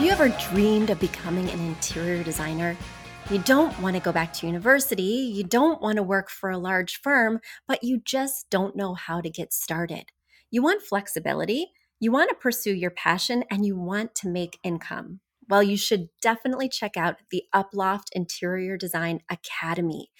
Have you ever dreamed of becoming an interior designer? You don't want to go back to university, you don't want to work for a large firm, but you just don't know how to get started. You want flexibility, you want to pursue your passion, and you want to make income well, you should definitely check out the Uploft Interior Design Academy.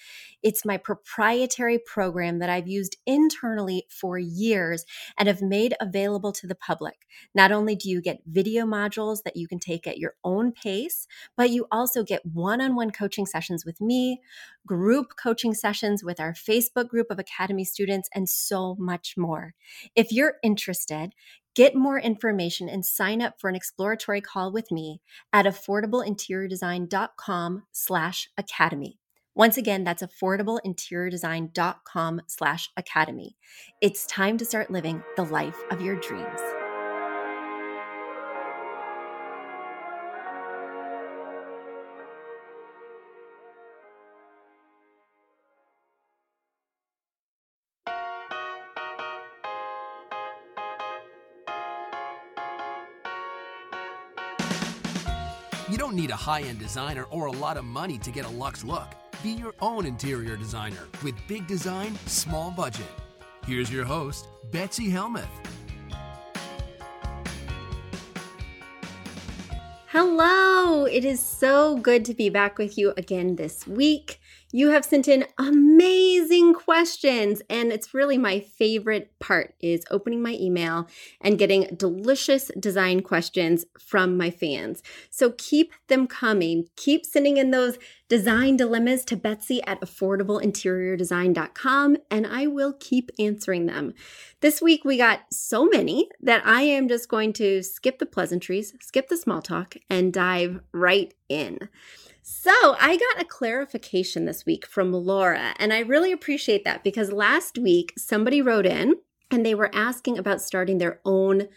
It's my proprietary program that I've used internally for years and have made available to the public. Not only do you get video modules that you can take at your own pace, but you also get one on one coaching sessions with me, group coaching sessions with our Facebook group of Academy students, and so much more. If you're interested, Get more information and sign up for an exploratory call with me at affordableinteriordesign.com slash academy. Once again, that's affordableinteriordesign.com slash academy. It's time to start living the life of your dreams. You don't need a high end designer or a lot of money to get a luxe look. Be your own interior designer with big design, small budget. Here's your host, Betsy Helmuth. Hello, it is so good to be back with you again this week. You have sent in amazing questions and it's really my favorite part is opening my email and getting delicious design questions from my fans. So keep them coming. Keep sending in those design dilemmas to Betsy at affordableinteriordesign.com and I will keep answering them. This week we got so many that I am just going to skip the pleasantries, skip the small talk and dive right in. So, I got a clarification this week from Laura, and I really appreciate that because last week somebody wrote in and they were asking about starting their own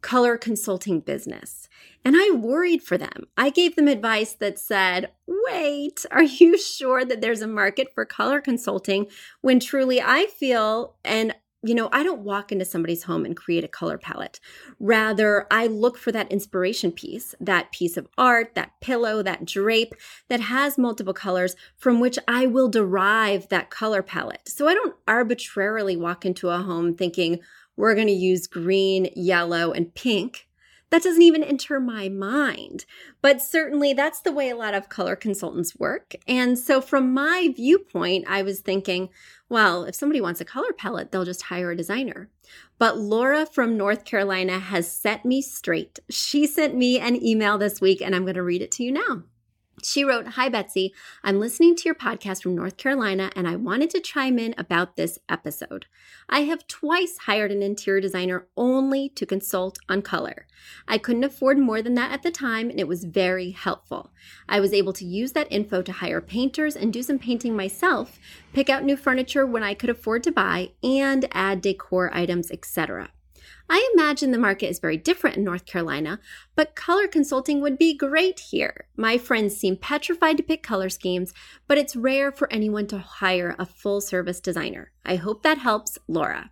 color consulting business. And I worried for them. I gave them advice that said, wait, are you sure that there's a market for color consulting when truly I feel and you know, I don't walk into somebody's home and create a color palette. Rather, I look for that inspiration piece, that piece of art, that pillow, that drape that has multiple colors from which I will derive that color palette. So I don't arbitrarily walk into a home thinking we're going to use green, yellow, and pink that doesn't even enter my mind. But certainly that's the way a lot of color consultants work. And so from my viewpoint, I was thinking, well, if somebody wants a color palette, they'll just hire a designer. But Laura from North Carolina has set me straight. She sent me an email this week, and I'm going to read it to you now. She wrote, Hi, Betsy. I'm listening to your podcast from North Carolina and I wanted to chime in about this episode. I have twice hired an interior designer only to consult on color. I couldn't afford more than that at the time and it was very helpful. I was able to use that info to hire painters and do some painting myself, pick out new furniture when I could afford to buy, and add decor items, etc. I imagine the market is very different in North Carolina, but color consulting would be great here. My friends seem petrified to pick color schemes, but it's rare for anyone to hire a full service designer. I hope that helps, Laura.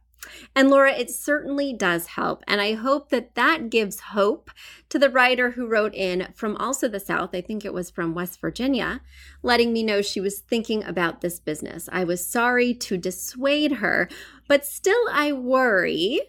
And Laura, it certainly does help. And I hope that that gives hope to the writer who wrote in from also the South. I think it was from West Virginia, letting me know she was thinking about this business. I was sorry to dissuade her, but still I worry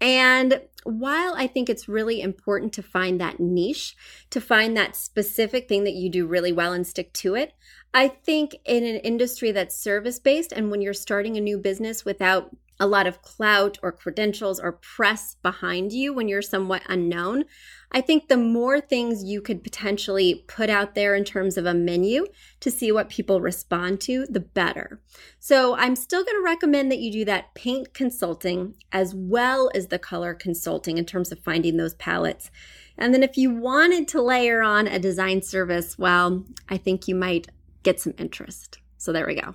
and while I think it's really important to find that niche, to find that specific thing that you do really well and stick to it, I think in an industry that's service based and when you're starting a new business without a lot of clout or credentials or press behind you when you're somewhat unknown, I think the more things you could potentially put out there in terms of a menu to see what people respond to, the better. So I'm still going to recommend that you do that paint consulting as well as the color consulting in terms of finding those palettes. And then if you wanted to layer on a design service, well, I think you might get some interest. So there we go.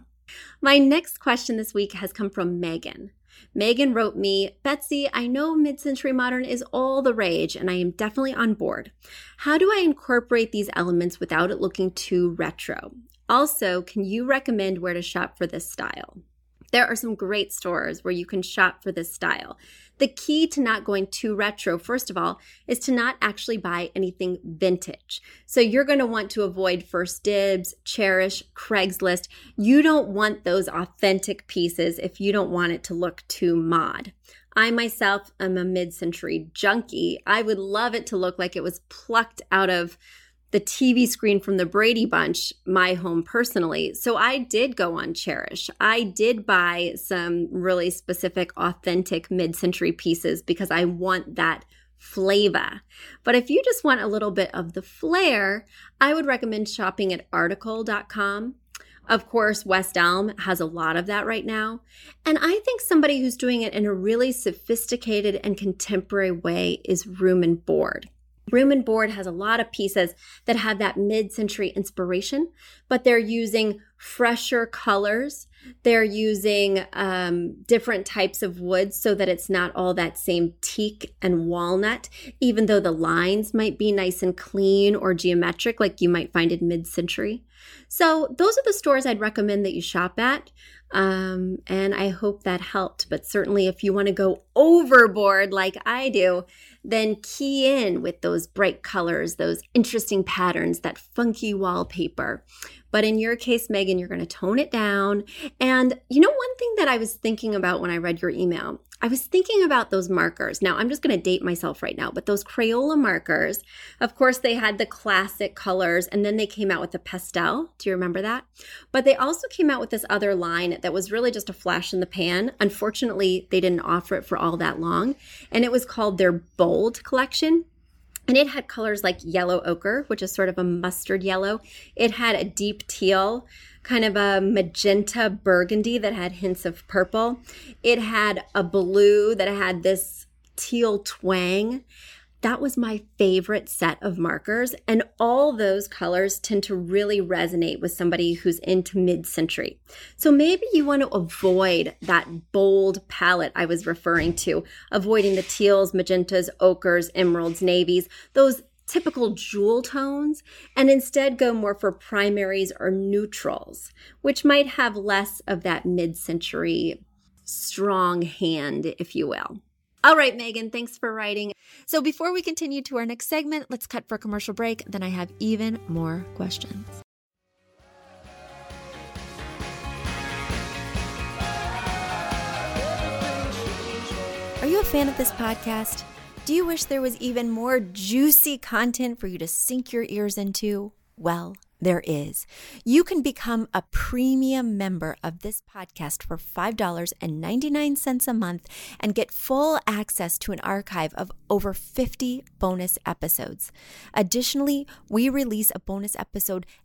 My next question this week has come from Megan. Megan wrote me, Betsy, I know mid century modern is all the rage, and I am definitely on board. How do I incorporate these elements without it looking too retro? Also, can you recommend where to shop for this style? There are some great stores where you can shop for this style. The key to not going too retro, first of all, is to not actually buy anything vintage. So you're going to want to avoid First Dibs, Chairish, Craigslist. You don't want those authentic pieces if you don't want it to look too mod. I myself am a mid century junkie. I would love it to look like it was plucked out of the TV screen from the Brady Bunch, my home personally. So I did go on Chairish. I did buy some really specific, authentic mid century pieces because I want that flavor. But if you just want a little bit of the flair, I would recommend shopping at article.com. Of course, West Elm has a lot of that right now. And I think somebody who's doing it in a really sophisticated and contemporary way is Room and Board. Room and Board has a lot of pieces that have that mid century inspiration, but they're using fresher colors. They're using um, different types of wood so that it's not all that same teak and walnut, even though the lines might be nice and clean or geometric, like you might find in mid century. So, those are the stores I'd recommend that you shop at. Um, and I hope that helped. But certainly, if you want to go overboard like I do, then key in with those bright colors, those interesting patterns, that funky wallpaper. But in your case, Megan, you're going to tone it down. And you know, one thing that I was thinking about when I read your email, I was thinking about those markers. Now, I'm just going to date myself right now, but those Crayola markers, of course, they had the classic colors and then they came out with the pastel. Do you remember that? But they also came out with this other line that was really just a flash in the pan. Unfortunately, they didn't offer it for all that long, and it was called their Bold collection. And it had colors like yellow ochre, which is sort of a mustard yellow. It had a deep teal, kind of a magenta burgundy that had hints of purple. It had a blue that had this teal twang. That was my favorite set of markers. And all those colors tend to really resonate with somebody who's into mid century. So maybe you want to avoid that bold palette I was referring to, avoiding the teals, magentas, ochres, emeralds, navies, those typical jewel tones, and instead go more for primaries or neutrals, which might have less of that mid century strong hand, if you will. All right, Megan, thanks for writing. So before we continue to our next segment, let's cut for a commercial break. Then I have even more questions. Are you a fan of this podcast? Do you wish there was even more juicy content for you to sink your ears into? Well, there is. You can become a premium member of this podcast for $5.99 a month and get full access to an archive of over 50 bonus episodes. Additionally, we release a bonus episode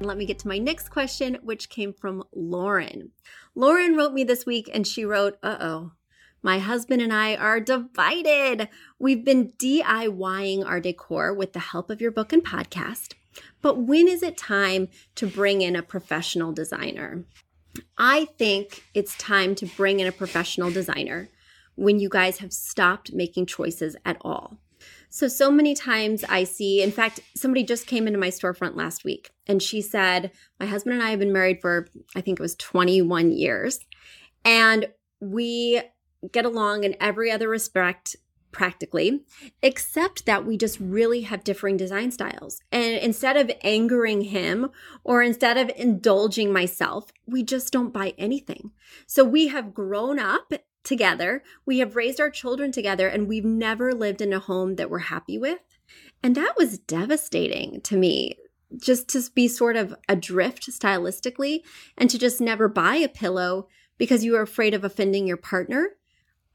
Let me get to my next question, which came from Lauren. Lauren wrote me this week and she wrote, Uh oh, my husband and I are divided. We've been DIYing our decor with the help of your book and podcast. But when is it time to bring in a professional designer? I think it's time to bring in a professional designer when you guys have stopped making choices at all. So, so many times I see, in fact, somebody just came into my storefront last week and she said, My husband and I have been married for, I think it was 21 years. And we get along in every other respect practically, except that we just really have differing design styles. And instead of angering him or instead of indulging myself, we just don't buy anything. So we have grown up together. We have raised our children together and we've never lived in a home that we're happy with. And that was devastating to me, just to be sort of adrift stylistically and to just never buy a pillow because you were afraid of offending your partner.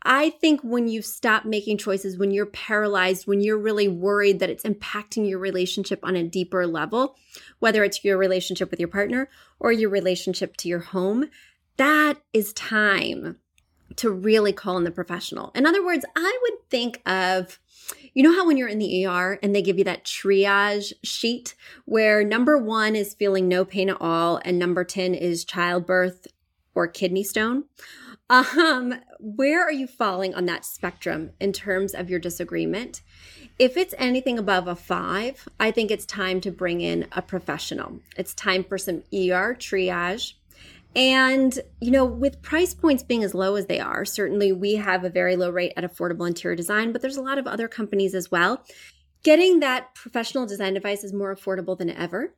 I think when you stop making choices, when you're paralyzed, when you're really worried that it's impacting your relationship on a deeper level, whether it's your relationship with your partner or your relationship to your home, that is time to really call in the professional. In other words, I would think of you know how when you're in the ER and they give you that triage sheet where number one is feeling no pain at all and number 10 is childbirth or kidney stone? Um, where are you falling on that spectrum in terms of your disagreement? If it's anything above a five, I think it's time to bring in a professional. It's time for some ER triage. And, you know, with price points being as low as they are, certainly we have a very low rate at affordable interior design, but there's a lot of other companies as well. Getting that professional design advice is more affordable than ever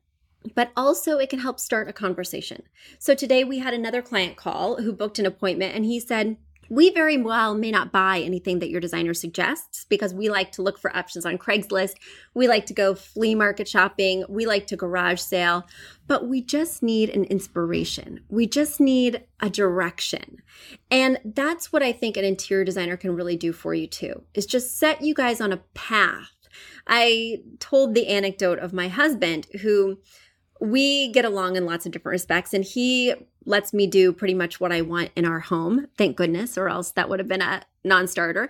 but also it can help start a conversation. So today we had another client call who booked an appointment and he said, we very well may not buy anything that your designer suggests because we like to look for options on Craigslist. We like to go flea market shopping. We like to garage sale, but we just need an inspiration. We just need a direction. And that's what I think an interior designer can really do for you too, is just set you guys on a path. I told the anecdote of my husband who we get along in lots of different respects and he lets me do pretty much what I want in our home. Thank goodness, or else that would have been a non starter.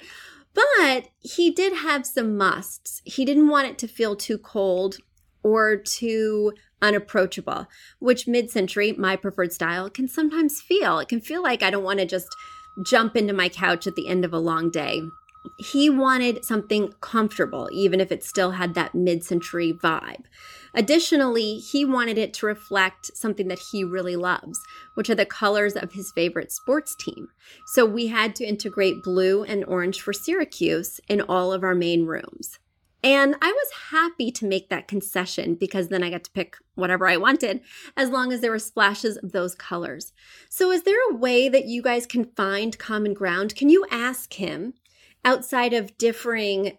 But he did have some musts. He didn't want it to feel too cold or too unapproachable, which mid century, my preferred style, can sometimes feel. It can feel like I don't want to just jump into my couch at the end of a long day. He wanted something comfortable, even if it still had that mid century vibe. Additionally, he wanted it to reflect something that he really loves, which are the colors of his favorite sports team. So we had to integrate blue and orange for Syracuse in all of our main rooms. And I was happy to make that concession because then I got to pick whatever I wanted as long as there were splashes of those colors. So, is there a way that you guys can find common ground? Can you ask him outside of differing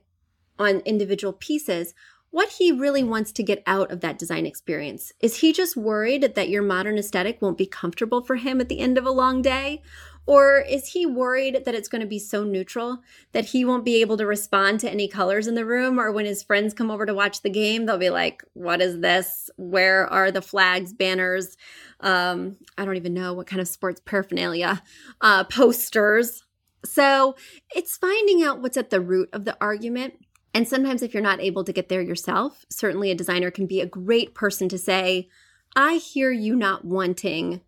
on individual pieces? What he really wants to get out of that design experience. Is he just worried that your modern aesthetic won't be comfortable for him at the end of a long day? Or is he worried that it's going to be so neutral that he won't be able to respond to any colors in the room? Or when his friends come over to watch the game, they'll be like, What is this? Where are the flags, banners? Um, I don't even know what kind of sports paraphernalia, uh, posters. So it's finding out what's at the root of the argument and sometimes, if you're not able to get there yourself, certainly a designer can be a great person to say, I hear you not wanting,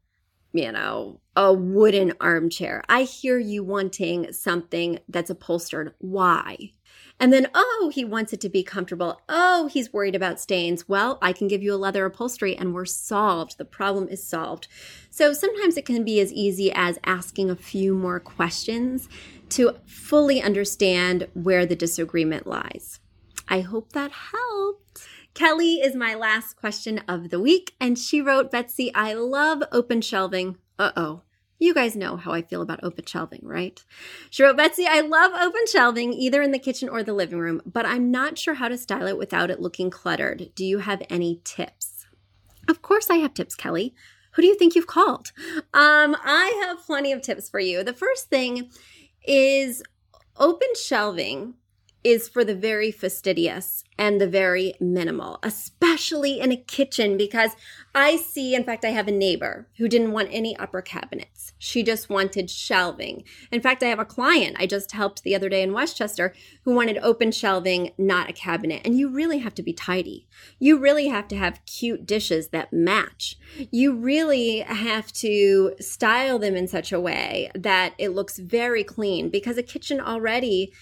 you know, a wooden armchair. I hear you wanting something that's upholstered. Why? And then, oh, he wants it to be comfortable. Oh, he's worried about stains. Well, I can give you a leather upholstery and we're solved. The problem is solved. So sometimes it can be as easy as asking a few more questions to fully understand where the disagreement lies. I hope that helped. Kelly is my last question of the week, and she wrote Betsy, I love open shelving. Uh oh. You guys know how I feel about open shelving, right? She wrote, Betsy, I love open shelving either in the kitchen or the living room, but I'm not sure how to style it without it looking cluttered. Do you have any tips? Of course, I have tips, Kelly. Who do you think you've called? Um, I have plenty of tips for you. The first thing is open shelving is for the very fastidious and the very minimal, especially in a kitchen, because I see, in fact, I have a neighbor who didn't want any upper cabinets. She just wanted shelving. In fact, I have a client I just helped the other day in Westchester who wanted open shelving, not a cabinet. And you really have to be tidy. You really have to have cute dishes that match. You really have to style them in such a way that it looks very clean because a kitchen already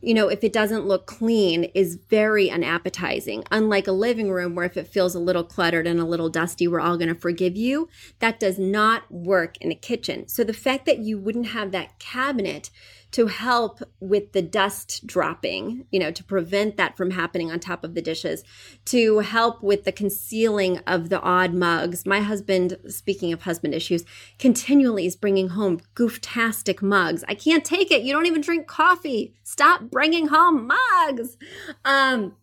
you know, if it doesn't look clean, is very unappetizing. Unlike a living room where if it feels a little cluttered and a little dusty, we're all going to forgive you. That does not work in a kitchen. So the fact that you wouldn't have that cabinet to help with the dust dropping, you know, to prevent that from happening on top of the dishes, to help with the concealing of the odd mugs. My husband, speaking of husband issues, continually is bringing home gooftastic mugs. I can't take it. You don't even drink coffee. Stop bringing home mugs. Um,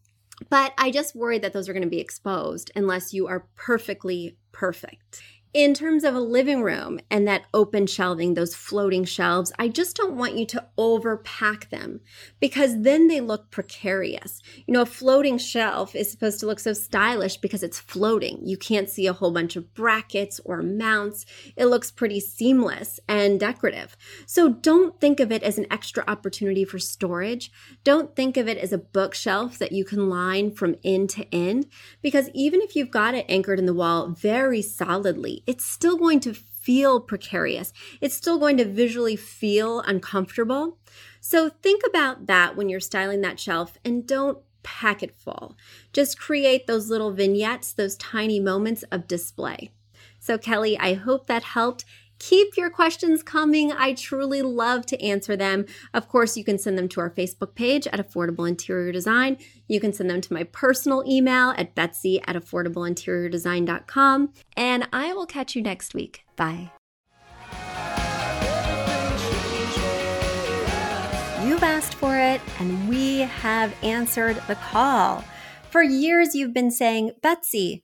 but I just worry that those are going to be exposed unless you are perfectly perfect. In terms of a living room and that open shelving, those floating shelves, I just don't want you to overpack them because then they look precarious. You know, a floating shelf is supposed to look so stylish because it's floating. You can't see a whole bunch of brackets or mounts. It looks pretty seamless and decorative. So don't think of it as an extra opportunity for storage. Don't think of it as a bookshelf that you can line from end to end because even if you've got it anchored in the wall very solidly, it's still going to feel precarious. It's still going to visually feel uncomfortable. So think about that when you're styling that shelf and don't pack it full. Just create those little vignettes, those tiny moments of display. So, Kelly, I hope that helped. Keep your questions coming. I truly love to answer them. Of course, you can send them to our Facebook page at Affordable Interior Design. You can send them to my personal email at betsy at affordableinteriordesign.com. And I will catch you next week. Bye. You've asked for it, and we have answered the call. For years, you've been saying, Betsy,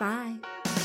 Bye.